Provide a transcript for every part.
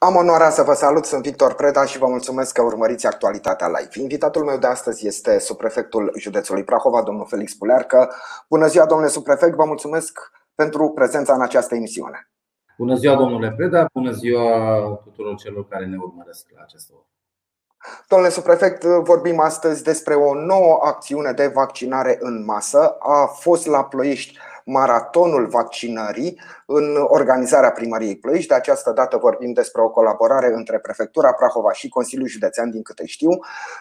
Am onoarea să vă salut, sunt Victor Preda și vă mulțumesc că urmăriți actualitatea live. Invitatul meu de astăzi este subprefectul județului Prahova, domnul Felix Pulearcă. Bună ziua, domnule subprefect, vă mulțumesc pentru prezența în această emisiune. Bună ziua, domnule Preda, bună ziua tuturor celor care ne urmăresc la această oră. Domnule subprefect, vorbim astăzi despre o nouă acțiune de vaccinare în masă. A fost la Ploiești maratonul vaccinării în organizarea primăriei Ploiești. De această dată vorbim despre o colaborare între Prefectura Prahova și Consiliul Județean, din câte știu,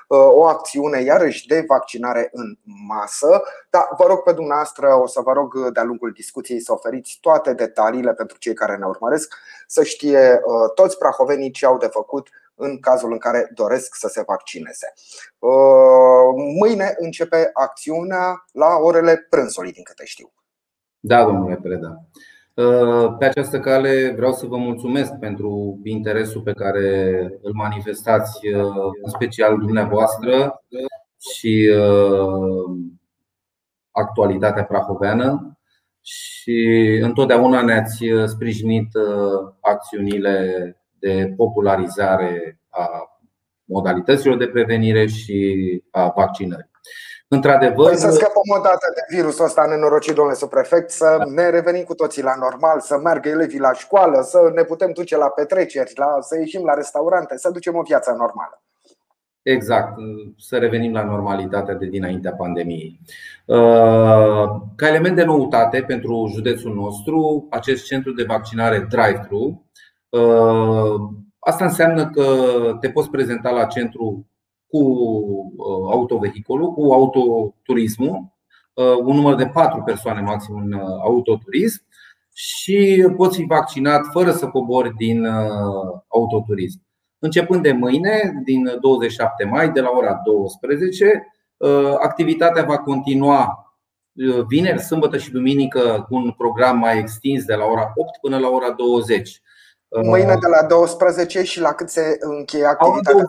o acțiune iarăși de vaccinare în masă. Dar vă rog pe dumneavoastră, o să vă rog de-a lungul discuției să oferiți toate detaliile pentru cei care ne urmăresc, să știe uh, toți prahovenii ce au de făcut în cazul în care doresc să se vaccineze. Uh, mâine începe acțiunea la orele prânzului, din câte știu. Da, domnule Preda. Uh, pe această cale vreau să vă mulțumesc pentru interesul pe care îl manifestați, uh, în special dumneavoastră și actualitatea prahoveană și întotdeauna ne-ați sprijinit acțiunile de popularizare a modalităților de prevenire și a vaccinării. Într-adevăr, păi să scăpăm o dată de virusul ăsta nenorocit, domnule subprefect, să ne revenim cu toții la normal, să meargă elevii la școală, să ne putem duce la petreceri, la, să ieșim la restaurante, să ducem o viață normală. Exact, să revenim la normalitatea de dinaintea pandemiei. Uh, ca element de noutate pentru județul nostru, acest centru de vaccinare drive-thru Uh, asta înseamnă că te poți prezenta la centru cu uh, autovehiculul, cu autoturismul, uh, un număr de patru persoane maxim în autoturism și poți fi vaccinat fără să cobori din autoturism. Începând de mâine, din 27 mai, de la ora 12, activitatea va continua vineri, sâmbătă și duminică cu un program mai extins de la ora 8 până la ora 20. Mâine de la 12 și la cât se încheie activitatea?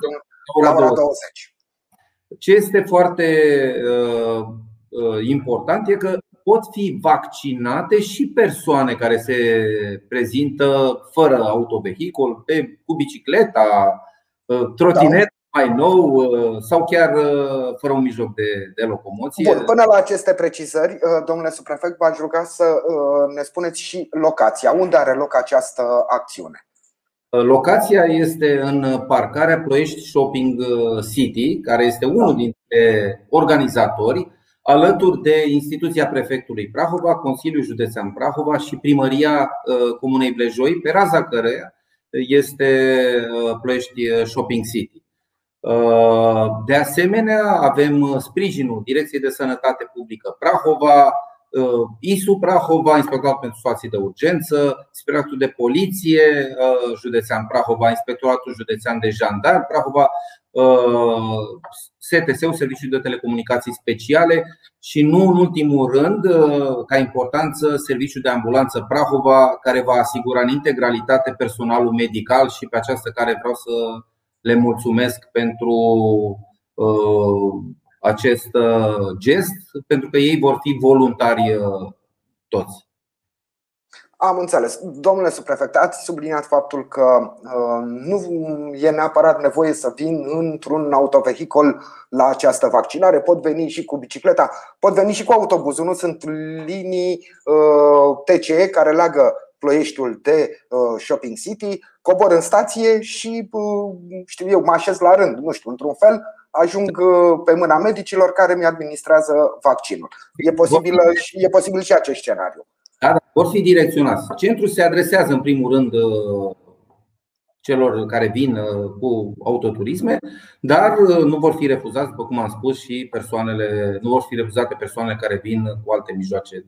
La ora 20. Ce este foarte uh, uh, important e că pot fi vaccinate și persoane care se prezintă fără autovehicul, pe, cu bicicleta, uh, trotinet, mai nou uh, sau chiar uh, fără un mijloc de, de locomoție. Bun, până la aceste precizări, uh, domnule suprefect, v-aș ruga să ne spuneți și locația. Unde are loc această acțiune? Locația este în parcarea Ploiești Shopping City, care este unul dintre organizatori, alături de instituția prefectului Prahova, Consiliul Județean Prahova și primăria Comunei Blejoi, pe raza căreia este Ploiești Shopping City. Uh, de asemenea, avem uh, sprijinul Direcției de Sănătate Publică Prahova, uh, ISU Prahova, Inspectoratul pentru Situații de Urgență, Inspectoratul de Poliție, Județean Prahova, Inspectoratul Județean de Jandar Prahova, STS-ul, Serviciul de Telecomunicații Speciale și nu în ultimul rând, ca importanță, Serviciul de Ambulanță Prahova, care va asigura în integralitate personalul medical și pe această care vreau să le mulțumesc pentru uh, acest uh, gest, pentru că ei vor fi voluntari uh, toți. Am înțeles. Domnule subprefect, ați subliniat faptul că nu e neapărat nevoie să vin într-un autovehicol la această vaccinare. Pot veni și cu bicicleta, pot veni și cu autobuzul. Nu sunt linii TCE care leagă Ploieștiul de uh, Shopping City, cobor în stație și, uh, știu eu, mă așez la rând, nu știu, într-un fel, ajung uh, pe mâna medicilor care mi administrează vaccinul. E posibil, e posibil și acest scenariu. Da, da, vor fi direcționați. Centrul se adresează în primul rând celor care vin cu autoturisme, dar nu vor fi refuzați, după cum am spus, și persoanele, nu vor fi refuzate persoanele care vin cu alte mijloace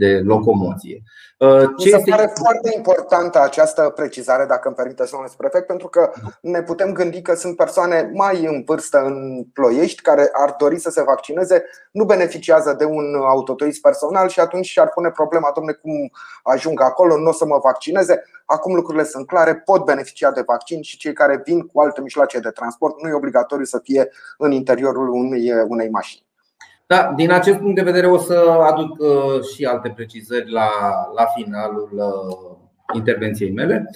de locomoție. Uh, ce Mi se este... pare foarte importantă această precizare, dacă îmi permiteți, domnule prefect, pentru că ne putem gândi că sunt persoane mai în vârstă în ploiești care ar dori să se vaccineze, nu beneficiază de un autoturism personal și atunci și-ar pune problema, domnule, cum ajung acolo, nu o să mă vaccineze. Acum lucrurile sunt clare, pot beneficia de vaccin și cei care vin cu alte mijloace de transport nu e obligatoriu să fie în interiorul unei, unei mașini. Da, din acest punct de vedere o să aduc uh, și alte precizări la, la finalul uh, intervenției mele.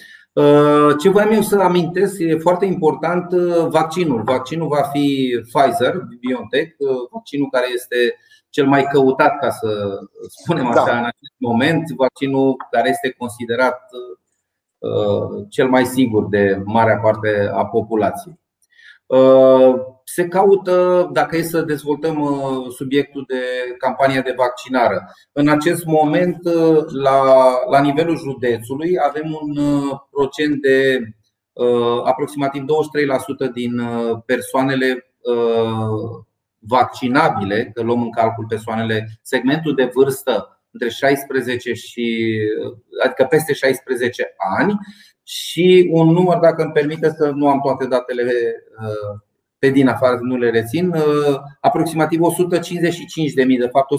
Ce voiam eu să amintesc, e foarte important vaccinul. Vaccinul va fi Pfizer, BioNTech, vaccinul care este cel mai căutat, ca să spunem așa, da. în acest moment, vaccinul care este considerat cel mai sigur de marea parte a populației. Se caută, dacă e să dezvoltăm uh, subiectul de campanie de vaccinare. În acest moment, uh, la, la nivelul județului, avem un uh, procent de aproximativ 23% din persoanele vaccinabile, că luăm în calcul persoanele, segmentul de vârstă între 16 și adică peste 16 ani și un număr, dacă îmi permite să nu am toate datele pe din afară, nu le rețin, uh, aproximativ 155.000, de fapt 154.680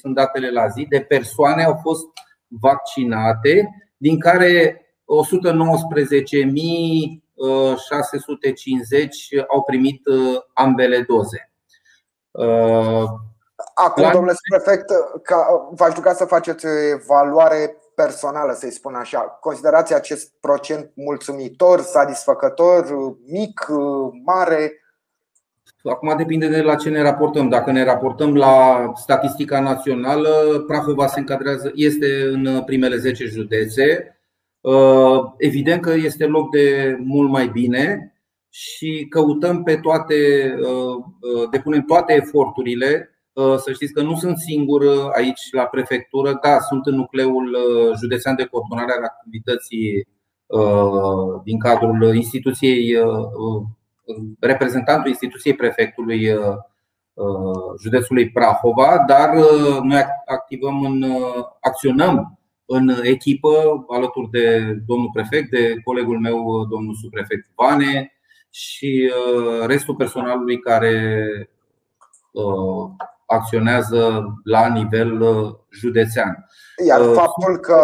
sunt datele la zi, de persoane au fost vaccinate, din care 119.650 au primit uh, ambele doze. Uh, Acum, domnule prefect, v-aș ruga să faceți evaluare personală, să-i spun așa. Considerați acest procent mulțumitor, satisfăcător, mic, mare? Acum depinde de la ce ne raportăm. Dacă ne raportăm la statistica națională, Prahova se încadrează, este în primele 10 județe. Evident că este loc de mult mai bine și căutăm pe toate, depunem toate eforturile Uh, să știți că nu sunt singur uh, aici la prefectură, da, sunt în nucleul uh, județean de coordonare a activității din cadrul instituției, reprezentantul instituției prefectului județului Prahova, dar noi activăm în, acționăm în echipă alături de domnul prefect, de colegul meu, domnul subprefect Vane și restul personalului care acționează la nivel uh, județean. Iar uh, faptul că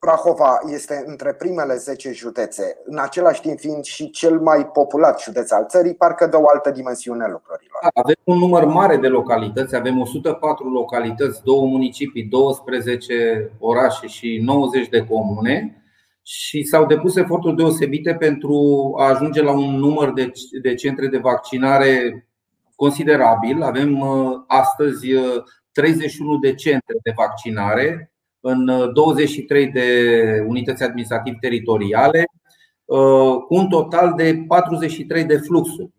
Prahova este între primele 10 județe, în același timp fiind și cel mai populat județ al țării, parcă dă o altă dimensiune lucrurilor. Da, avem un număr mare de localități, avem 104 localități, două municipii, 12 orașe și 90 de comune și s-au depus eforturi deosebite pentru a ajunge la un număr de, de centre de vaccinare considerabil. Avem uh, astăzi 31 uh, de centre de vaccinare în 23 uh, de unități administrativ teritoriale, cu un total de 43 de fluxuri.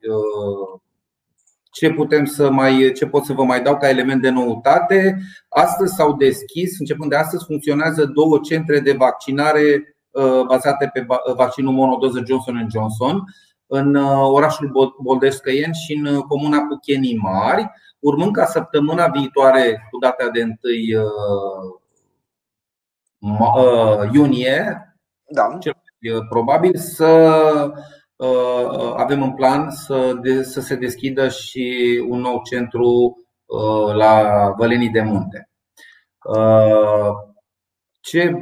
Ce, putem să mai, ce pot să vă mai dau ca element de noutate? Astăzi s-au deschis, începând de astăzi, funcționează două centre de vaccinare bazate pe vaccinul monodoză Johnson Johnson în uh, orașul Boldescăien și în uh, comuna Puchenii Mari, urmând ca săptămâna viitoare, cu data de 1 uh, iunie, da. cel probabil să avem în plan să, să se deschidă și un nou centru la Vălenii de Munte. Ce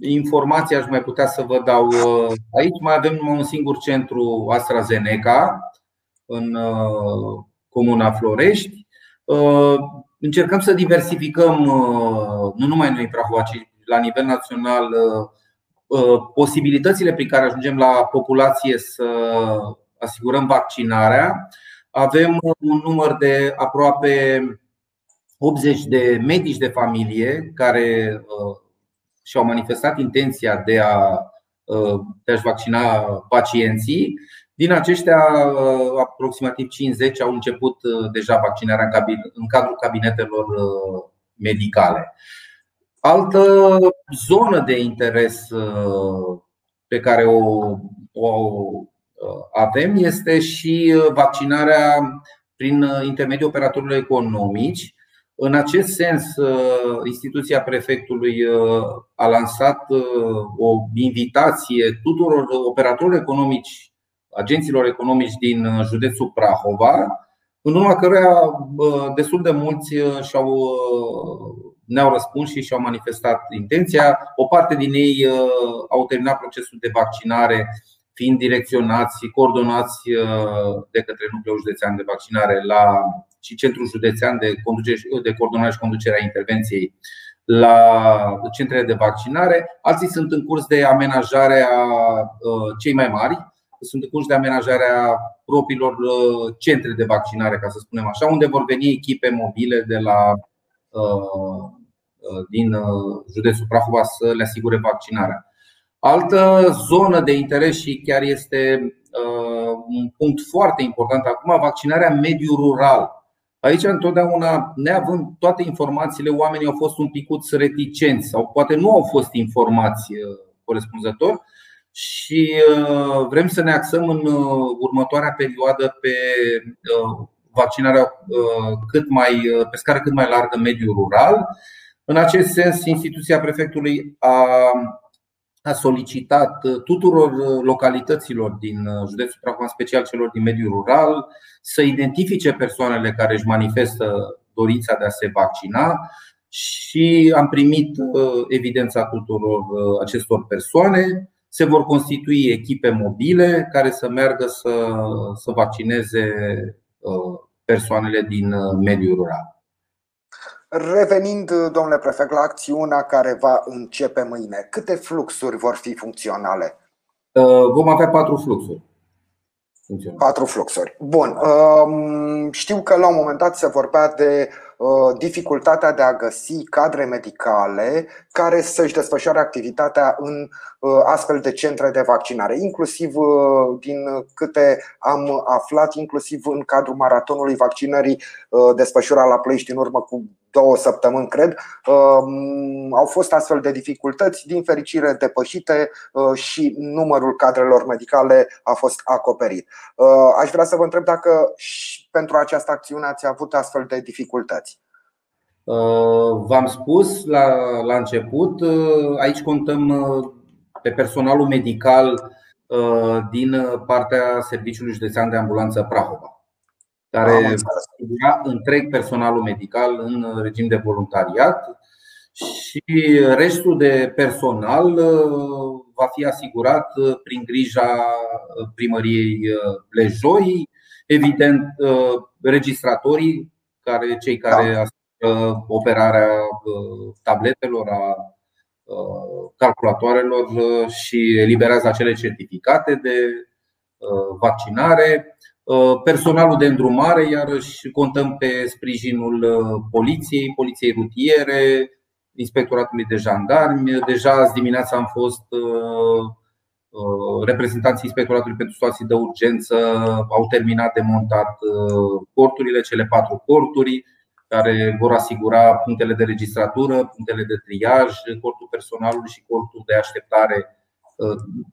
informații aș mai putea să vă dau. Uh, aici mai avem numai un singur centru AstraZeneca în uh, comuna Florești. Uh, încercăm să diversificăm nu numai noi în Prahova, ci la nivel național posibilitățile prin care ajungem la populație să asigurăm vaccinarea. Avem un număr de aproape 80 de medici de familie care și-au manifestat intenția de, a, uh, de a-și vaccina pacienții. Din aceștia, uh, aproximativ 50 au început uh, deja vaccinarea în cadrul cabinetelor medicale. Altă zonă de interes pe care o, o avem este și vaccinarea prin intermediul operatorilor economici în acest sens, uh, instituția prefectului uh, a lansat uh, o invitație tuturor operatorilor economici, agenților economici din județul Prahova, în urma căruia destul de mulți și-au, ne-au răspuns și și-au manifestat intenția. O parte din ei au terminat procesul de vaccinare fiind direcționați, coordonați de către Nucleul Județean de Vaccinare la și Centrul Județean de, conducere, de Coordonare și Conducere a Intervenției la centrele de vaccinare, alții sunt în curs de amenajare a cei mai mari, sunt în curs de amenajare a propriilor centre de vaccinare, ca să spunem așa, unde vor veni echipe mobile de la din județul Prahova să le asigure vaccinarea. Altă zonă de interes și chiar este un punct foarte important acum, vaccinarea mediu rural. Aici, întotdeauna, neavând toate informațiile, oamenii au fost un picuț reticenți sau poate nu au fost informați corespunzător și vrem să ne axăm în următoarea perioadă pe vaccinarea cât mai, pe scară cât mai largă mediu rural. În acest sens, instituția prefectului a a solicitat uh, tuturor uh, localităților din uh, județul Prahova, în special celor din mediul rural, să identifice persoanele care își manifestă dorința de a se vaccina și am primit evidența tuturor acestor persoane. Se vor constitui echipe mobile care să meargă să, să vaccineze persoanele din mediul rural. Revenind, domnule prefect, la acțiunea care va începe mâine, câte fluxuri vor fi funcționale? Uh, vom avea patru fluxuri. Patru fluxuri. Bun. Um, știu că la un moment dat se vorbea de uh, dificultatea de a găsi cadre medicale care să-și desfășoare activitatea în uh, astfel de centre de vaccinare, inclusiv din câte am aflat, inclusiv în cadrul maratonului vaccinării desfășurat la Ploiești în urmă cu două săptămâni, cred, um, au fost astfel de dificultăți, din fericire depășite uh, și numărul cadrelor medicale a fost acoperit. Uh, aș vrea să vă întreb dacă și pentru această acțiune ați avut astfel de dificultăți. Uh, v-am spus la, la început, aici contăm pe personalul medical din partea Serviciului Județean de Ambulanță Prahova care asigura întreg personalul medical în regim de voluntariat și restul de personal uh, va fi asigurat uh, prin grija uh, primăriei Blejoi, evident registratorii, care, cei care da. asigură operarea tabletelor, a calculatoarelor și eliberează acele certificate de vaccinare Uh, personalul de îndrumare, iarăși contăm pe sprijinul uh, poliției, poliției rutiere, inspectoratului de jandarmi. Deja azi dimineața am fost uh, reprezentanții inspectoratului pentru situații de urgență, au terminat de montat corturile, cele patru corturi care vor asigura punctele de registratură, punctele de triaj, cortul personalului și cortul de așteptare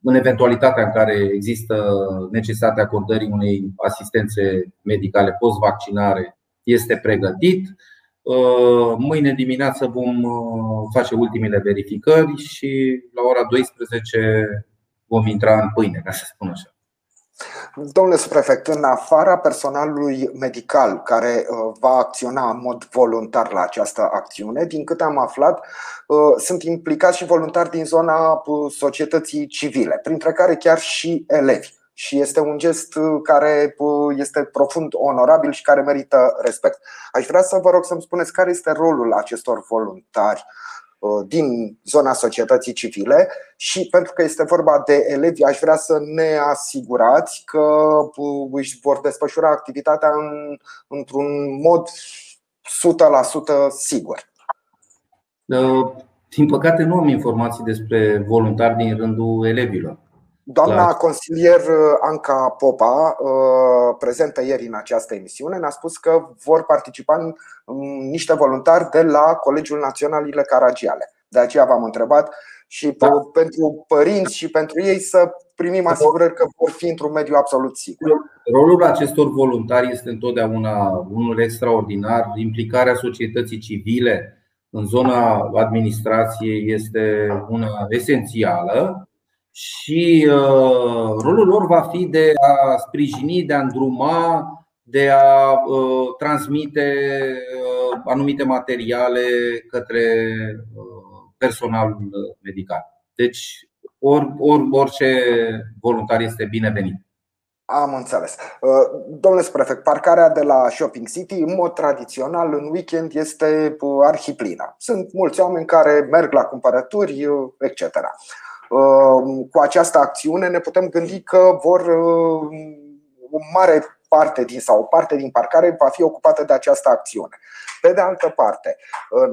în eventualitatea în care există necesitatea acordării unei asistențe medicale post-vaccinare, este pregătit. Mâine dimineață vom face ultimele verificări și la ora 12 vom intra în pâine, ca să spun așa. Domnule subprefect, în afara personalului medical care uh, va acționa în mod voluntar la această acțiune, din câte am aflat, uh, sunt implicați și voluntari din zona uh, societății civile, printre care chiar și elevi. Și este un gest care este profund onorabil și care merită respect. Aș vrea să vă rog să-mi spuneți care este rolul acestor voluntari Uh, din zona societății civile și pentru că este vorba de elevi, aș vrea să ne asigurați că uh, își vor desfășura activitatea în, într-un mod 100% sigur. Uh, din păcate, nu am informații despre voluntari din rândul elevilor. Doamna da. consilier uh, Anca Popa, uh, prezentă ieri în această emisiune, ne-a spus că vor participa niște voluntari de la Colegiul Național Ile Caragiale. De aceea v-am întrebat și da. pentru părinți și pentru ei să primim asigurări că vor fi într-un mediu absolut sigur. Rolul acestor voluntari este întotdeauna unul extraordinar. Implicarea societății civile în zona administrației este una esențială și uh, rolul lor va fi de a sprijini, de a îndruma, de a uh, transmite uh, anumite materiale către personalul medical. Deci, or, or, orice voluntar este binevenit. Am înțeles. Uh, domnule prefect, parcarea de la Shopping City, în mod tradițional, în weekend este uh, arhiplină. Sunt mulți oameni care merg la cumpărături, uh, etc. Cu această acțiune ne putem gândi că vor o mare parte din sau o parte din parcare va fi ocupată de această acțiune. Pe de altă parte,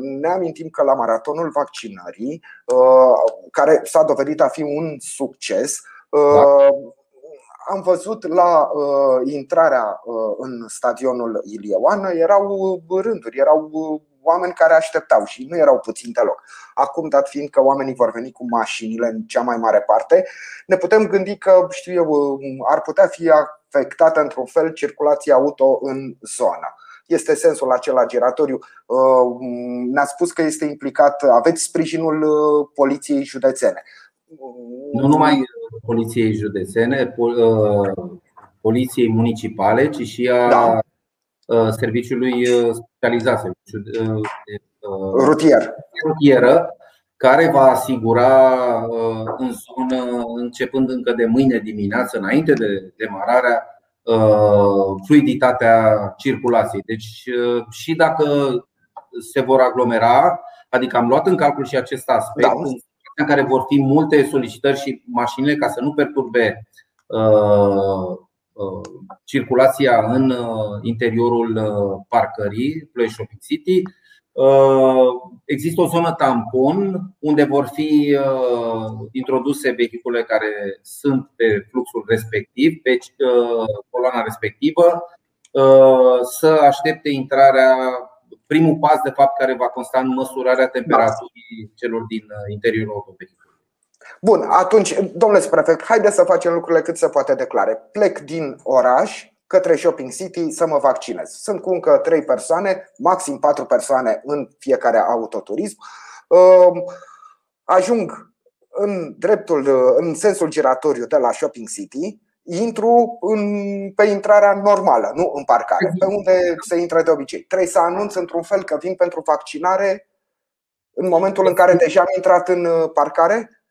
ne amintim că la maratonul vaccinării, care s-a dovedit a fi un succes, da am văzut la uh, intrarea uh, în stadionul Ilieoană erau uh, rânduri, erau uh, oameni care așteptau și nu erau puțini deloc. Acum, dat fiind că oamenii vor veni cu mașinile în cea mai mare parte, ne putem gândi că, știu eu, uh, ar putea fi afectată într-un fel circulația auto în zonă este sensul acela giratoriu. Uh, ne-a spus că este implicat, aveți sprijinul poliției județene. Nu numai poliției județene, uh, poliției municipale, ci și a da. Uh, serviciului uh, specializat, serviciul rutier. rutieră, care va asigura în zonă, începând încă de mâine dimineață, înainte de demararea, fluiditatea circulației. Deci, și dacă se vor aglomera, adică am luat în calcul și acest aspect, da în care vor fi multe solicitări și mașinile ca să nu perturbe uh, uh, circulația în uh, interiorul parcării Play Shopping City. Există o zonă tampon unde vor fi introduse vehicule care sunt pe fluxul respectiv, pe coloana respectivă, să aștepte intrarea primul pas, de fapt, care va consta în măsurarea temperaturii celor din uh, interiorul autovehiculului. Bun, atunci, domnule prefect, haideți să facem lucrurile cât se poate declare. Plec din oraș către Shopping City să mă vaccinez. Sunt cu încă 3 persoane, maxim 4 persoane în fiecare autoturism. Um, ajung în dreptul, în sensul giratoriu de la Shopping City, intru în, pe intrarea normală, nu în parcare, pe unde se intră de obicei. Trebuie să anunț într-un fel că vin pentru vaccinare în momentul în care deja am intrat în uh, parcare?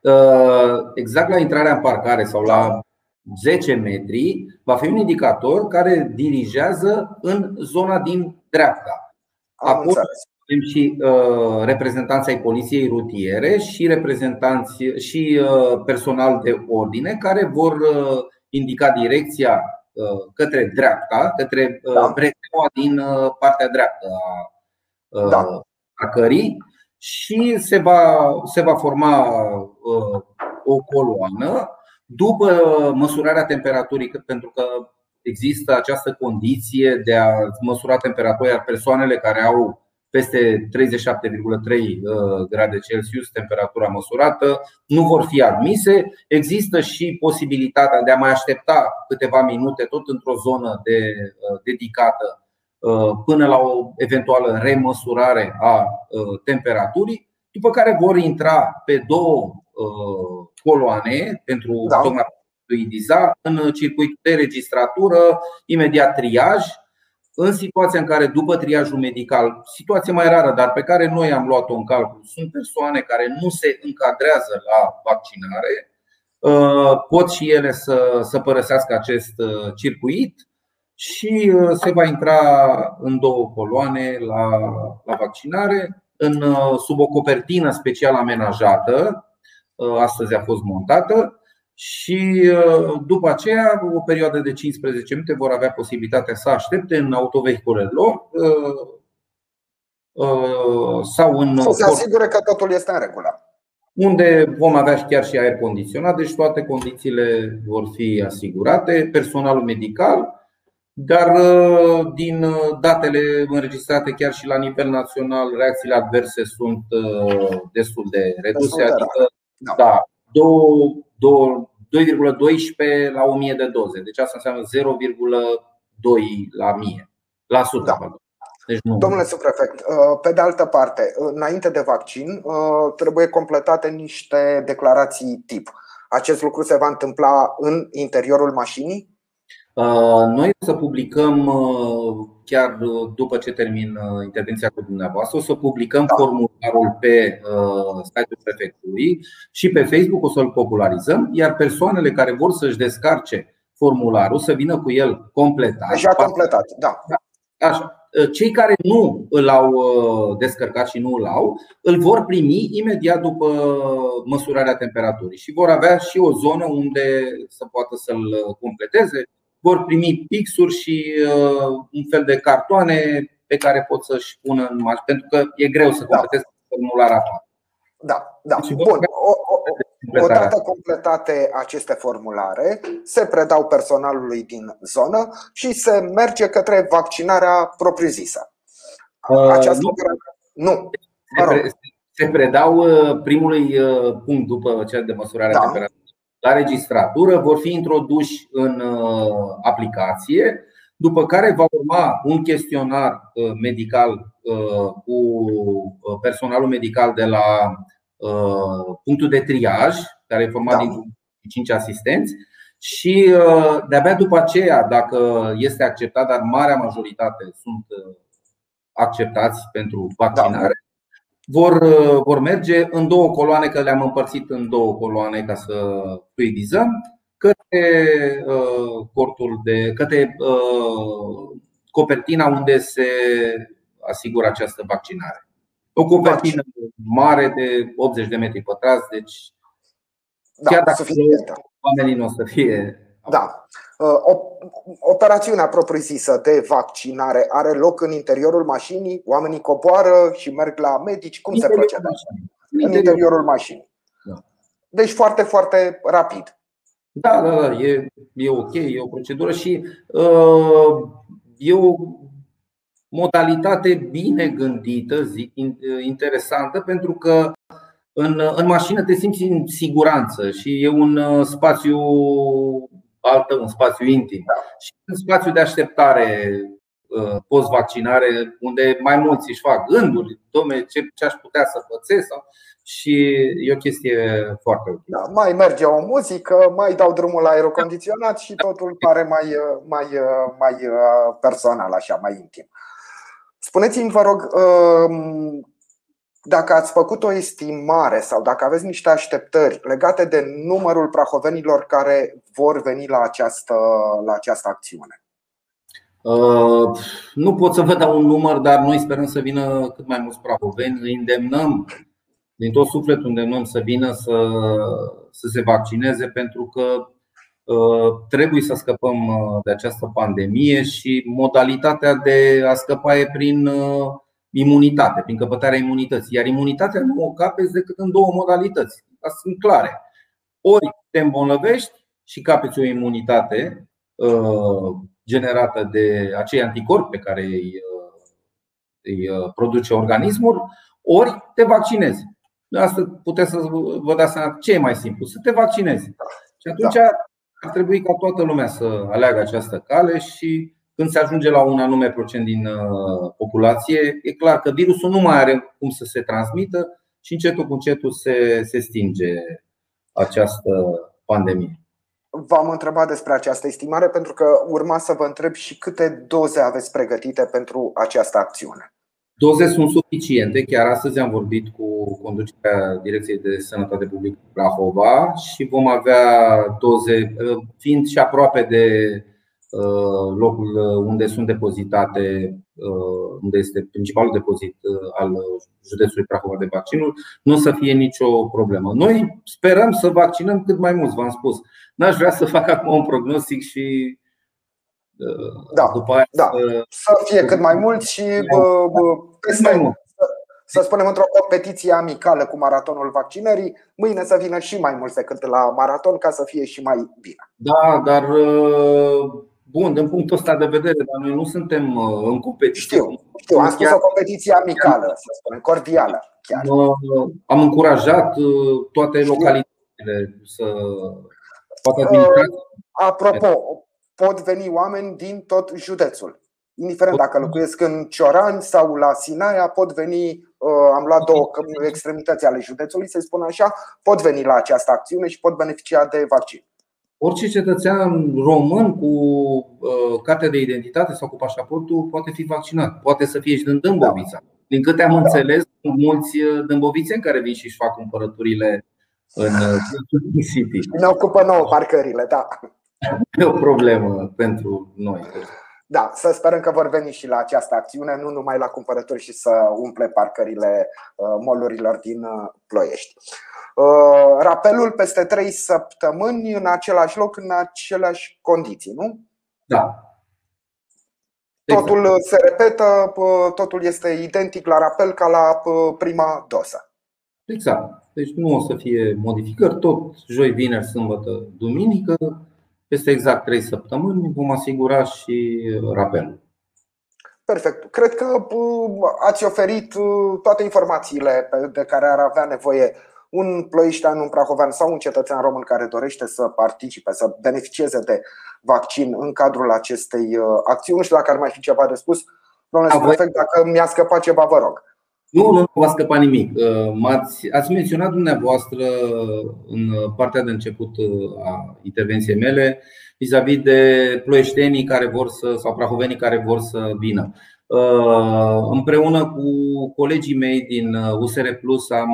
Uh, exact la intrarea în parcare sau la 10 metri va fi un indicator care dirigează în zona din dreapta. Acum avem și uh, reprezentanții ai poliției rutiere și reprezentanți și uh, personal de ordine care vor uh, indica direcția uh, către dreapta, către uh, da. breteaua din uh, partea dreaptă a, uh, da. a cării și se va, se va forma uh, o coloană după măsurarea temperaturii, pentru că există această condiție de a măsura temperatura, iar persoanele care au peste 37,3 uh, grade Celsius, temperatura măsurată, nu vor fi admise. Există și posibilitatea de a mai aștepta câteva minute, tot într-o zonă de, uh, dedicată, uh, până la o eventuală remăsurare a temperaturii, după care vor intra pe două coloane pentru da. tocmai în circuit de registratură, imediat triaj în situația în care după triajul medical, situație mai rară, dar pe care noi am luat-o în calcul, sunt persoane care nu se încadrează la vaccinare, uh, pot și ele să, să părăsească acest uh, circuit și uh, se va intra în două coloane la, la vaccinare, în, sub o copertină special amenajată, astăzi a fost montată, și uh, după aceea, o perioadă de 15 minute, vor avea posibilitatea să aștepte în autovehiculele lor uh, uh, sau în. Să se asigure că totul este în regulă. Unde vom avea chiar și aer condiționat, deci toate condițiile vor fi asigurate, personalul medical, dar din datele înregistrate chiar și la nivel național, reacțiile adverse sunt destul de reduse, adică da, da două 2,12 la 1000 de doze. Deci asta înseamnă 0,2 la 1000 la 100. Da. Deci nu. Domnule subprefect, uh, pe de altă parte, înainte de vaccin, uh, trebuie completate niște declarații tip. Acest lucru se va întâmpla în interiorul mașinii? Uh, noi o să publicăm, uh, chiar după ce termin uh, intervenția cu dumneavoastră, o să publicăm da. formularul pe site-ul prefecturii și pe Facebook o să-l popularizăm, iar persoanele care vor să-și descarce formularul, să vină cu el completat. Deja completat, da. Așa. Cei care nu îl au descărcat și nu îl au, îl vor primi imediat după măsurarea temperaturii și vor avea și o zonă unde să poată să-l completeze. Vor primi pixuri și un fel de cartoane pe care pot să-și pună în mașină, pentru că e greu să completeze da. formular Da, da. Deci, Bun. O, o, Odată completate aceste formulare, se predau personalului din zonă și se merge către vaccinarea propriu-zisă. Uh, Această nu. nu. Se, se predau uh, primului uh, punct după cel de măsurare da. a temperaturii la registratură, vor fi introduși în aplicație, după care va urma un chestionar medical cu personalul medical de la Uh, punctul de triaj, care e format da. din 5 asistenți, și uh, de-abia după aceea, dacă este acceptat, dar marea majoritate sunt uh, acceptați pentru vaccinare, da. Vor, vor merge în două coloane, că le-am împărțit în două coloane ca să fluidizăm, către cortul de, către copertina unde se asigură această vaccinare. O copertină mare de 80 de metri pătrați, deci da, chiar dacă oamenii nu o să fie. Da. Uh, operațiunea propriu-zisă de vaccinare are loc în interiorul mașinii, oamenii coboară și merg la medici. Cum se procedează? În interiorul mașinii. Da. Deci foarte, foarte rapid. Da, da, da, e, e ok, e o procedură și uh, e o modalitate bine gândită, zic, interesantă, pentru că în, în mașină te simți în siguranță și e un uh, spațiu altă, un spațiu intim. Da. Și în spațiu de așteptare uh, post-vaccinare, unde mai mulți își fac gânduri, domne, ce, ce aș putea să pățesc sau și e o chestie foarte ok. Da, mai merge o muzică, mai dau drumul la aerocondiționat și totul pare mai, uh, mai, mai personal, așa, mai intim. Spuneți-mi, vă rog, um, dacă ați făcut o estimare sau dacă aveți niște așteptări legate de numărul prahovenilor care vor veni la această, la această acțiune. Uh, nu pot să vă dau un număr, dar noi sperăm să vină cât mai mulți prahoveni. Îi îndemnăm din tot sufletul îndemnăm să vină să, să se vaccineze pentru că Uh, trebuie să scăpăm uh, de această pandemie și modalitatea de a scăpa e prin uh, imunitate, prin căpătarea imunității. Iar imunitatea nu o capeți decât în două modalități. Asta sunt clare. Ori te îmbolnăvești și capeți o imunitate generată de acei anticorpi pe care îi, îi produce organismul, ori te vaccinezi. Asta puteți să vă dați seama ce e mai simplu, să te vaccinezi. Și atunci da ar trebui ca toată lumea să aleagă această cale și când se ajunge la un anume procent din uh, populație, e clar că virusul nu mai are cum să se transmită și încetul cu încetul se, se stinge această pandemie. V-am întrebat despre această estimare pentru că urma să vă întreb și câte doze aveți pregătite pentru această acțiune. Doze sunt suficiente. Chiar astăzi am vorbit cu conducerea Direcției de Sănătate Publică Prahova și vom avea doze, fiind și aproape de uh, locul unde sunt depozitate, uh, unde este principalul depozit uh, al județului Prahova de vaccinul, nu o să fie nicio problemă. Noi sperăm să vaccinăm cât mai mulți, v-am spus. N-aș vrea să fac acum un prognostic și da, după aia da. Să fie cât mai mulți și bă, bă, peste, mai mult. Să spunem într-o competiție amicală cu maratonul vaccinării, mâine să vină și mai mulți decât la maraton ca să fie și mai bine. Da, dar bun, din punctul ăsta de vedere, dar noi nu suntem în competiție. Știu, știu am spus o competiție amicală, să spunem, cordială. Chiar. Am încurajat toate localitățile să poată administrația. Apropo, pot veni oameni din tot județul. Indiferent dacă locuiesc în Ciorani sau la Sinaia, pot veni, uh, am luat două extremități ale județului, să spun așa, pot veni la această acțiune și pot beneficia de vaccin. Orice cetățean român cu uh, carte de identitate sau cu pașaportul poate fi vaccinat. Poate să fie și din Dâmbovița. Da. Din câte am da. înțeles, mulți uh, dâmbovițeni care vin și își fac cumpărăturile în City. Ne ocupă nouă parcările, da. e o problemă pentru noi. Da, să sperăm că vor veni și la această acțiune, nu numai la cumpărături și să umple parcările molurilor din Ploiești. Rapelul peste 3 săptămâni în același loc, în aceleași condiții, nu? Da, Totul exact. se repetă, totul este identic la rapel ca la prima dosă. Exact. Deci nu o să fie modificări, tot joi, vineri, sâmbătă, duminică, peste exact 3 săptămâni vom asigura și rapelul. Perfect. Cred că ați oferit toate informațiile de care ar avea nevoie un ploieștean, un prahovean sau un cetățean român care dorește să participe, să beneficieze de vaccin în cadrul acestei uh, acțiuni. Nu știu dacă ar mai fi ceva de spus. Domnule prefect, dacă mi-a scăpat ceva, vă rog. Nu, nu v-a scăpat nimic. Uh, ați ați menționat dumneavoastră în partea de început uh, a intervenției mele vis-a-vis de ploieștenii care vor să, sau prahovenii care vor să vină. Împreună cu colegii mei din USR Plus am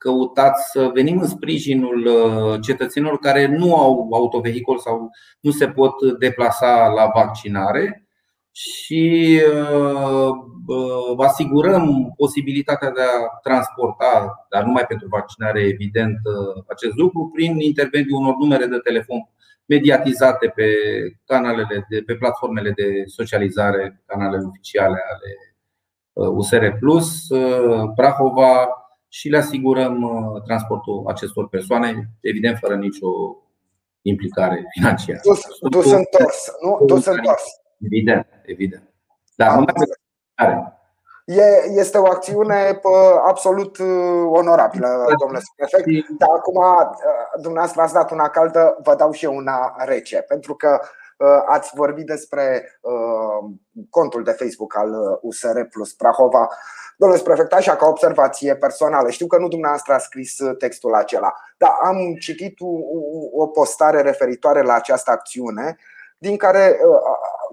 căutat să venim în sprijinul uh, cetățenilor care nu au autovehicul sau nu se pot deplasa la vaccinare și uh, uh, asigurăm posibilitatea de a transporta, dar numai pentru vaccinare, evident, acest lucru, prin intermediul unor numere de telefon mediatizate pe canalele, de, pe platformele de socializare, canalele oficiale ale USR Plus, Prahova, și le asigurăm uh, transportul acestor persoane, evident fără nicio implicare financiară. Dus, dus întors, nu? Dus întors. Evident, evident. Dar nu mai este o acțiune absolut uh, onorabilă, domnule prefect. Dar acum, uh, dumneavoastră ați dat una caldă, vă dau și eu una rece. Pentru că ați vorbit despre contul de Facebook al USR Plus Prahova. Domnule prefect, așa ca observație personală, știu că nu dumneavoastră a scris uh, textul acela, dar am citit o postare referitoare la această acțiune, din care, uh,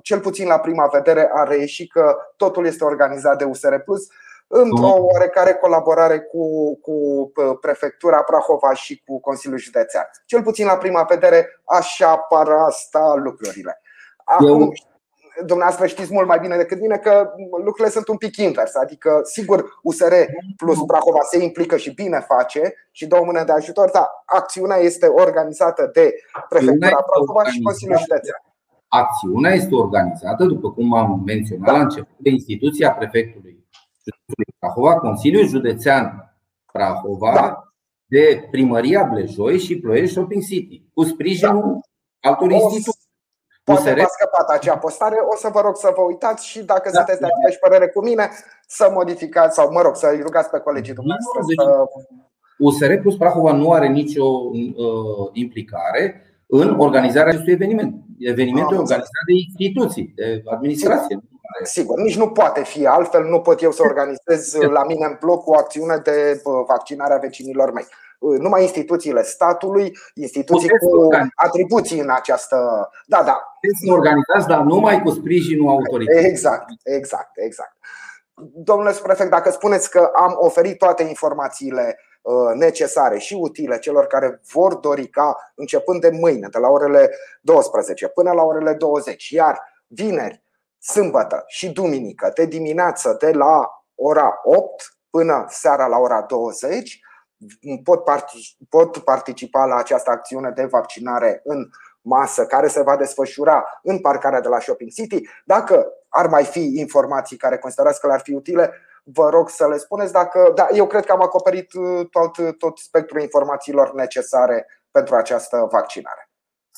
cel puțin la prima vedere, a reieșit că totul este organizat de USR Plus într-o mhm. oarecare colaborare cu, cu uh, prefectura Prahova și cu Consiliul Județean. Cel puțin la prima vedere, așa par asta lucrurile. Acum, Eu dumneavoastră știți mult mai bine decât mine că lucrurile sunt un pic invers. Adică, sigur, USR plus Prahova se implică și bine face și două mâne de ajutor, dar acțiunea este organizată de Prefectura Prahova și Consiliul Județean. Acțiunea este organizată, după cum am menționat da. la început, de instituția prefectului Prahova, Consiliul Județean Prahova, da. de Primăria Blejoi și Ploiești Shopping City, cu sprijinul da. altor instituții. Poate v-a scăpat acea postare, o să vă rog să vă uitați și dacă da. sunteți de aceeași părere cu mine, să modificați sau, mă rog, să îi rugați pe colegii dumneavoastră deci, să... USR Plus Prahova nu are nicio uh, implicare în organizarea acestui eveniment. Evenimentul e organizat de instituții, de administrație. Sigur. Sigur, nici nu poate fi altfel, nu pot eu să organizez la mine în bloc o acțiune de uh, vaccinare a vecinilor mei. Uh, numai instituțiile statului, instituții Puteți cu atribuții în această. Da, da. Puteți să organizați, dar numai cu sprijinul autorității. Exact, exact, exact. Domnule prefect, dacă spuneți că am oferit toate informațiile uh, necesare și utile celor care vor dori ca începând de mâine, de la orele 12 până la orele 20, iar vineri, sâmbătă și duminică, de dimineață de la ora 8 până seara la ora 20, pot, pot participa la această acțiune de vaccinare în masă care se va desfășura în parcarea de la Shopping City. Dacă ar mai fi informații care considerați că le-ar fi utile, vă rog să le spuneți. Dacă, da, eu cred că am acoperit uh, tot, tot spectrul informațiilor necesare pentru această vaccinare.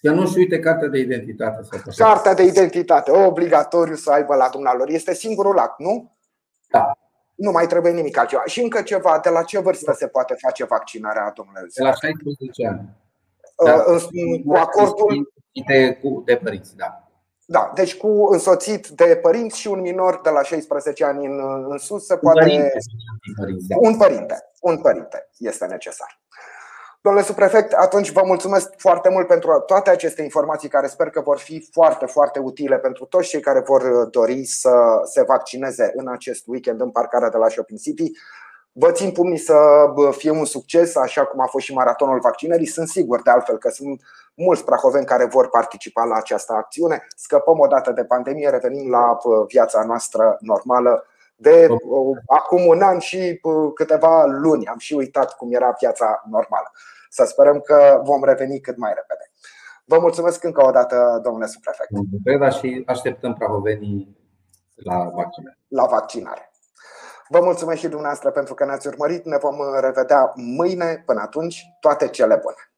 Să nu-și uite cartea de identitate. Cartea de identitate, obligatoriu să aibă la dumnealor. Este singurul act, nu? Da. Nu mai trebuie nimic altceva. Și încă ceva, de la ce vârstă se poate face vaccinarea, domnule? De la 16 ani. Uh, da. Cu acordul de, de părinți, da. Da, deci cu însoțit de părinți și un minor de la 16 ani în, în sus se poate. Da. Un părinte. Un părinte este necesar. Domnule subprefect, atunci vă mulțumesc foarte mult pentru toate aceste informații care sper că vor fi foarte, foarte utile pentru toți cei care vor dori să se vaccineze în acest weekend în parcarea de la Shopping City. Vă țin pumnii să fie un succes, așa cum a fost și maratonul vaccinării. Sunt sigur de altfel că sunt mulți prahoveni care vor participa la această acțiune. Scăpăm odată de pandemie, revenim la viața noastră normală de acum un an și câteva luni. Am și uitat cum era viața normală. Să sperăm că vom reveni cât mai repede. Vă mulțumesc încă o dată, domnule subprefect. și așteptăm prahovenii la vaccinare. La vaccinare. Vă mulțumesc și dumneavoastră pentru că ne-ați urmărit. Ne vom revedea mâine. Până atunci, toate cele bune.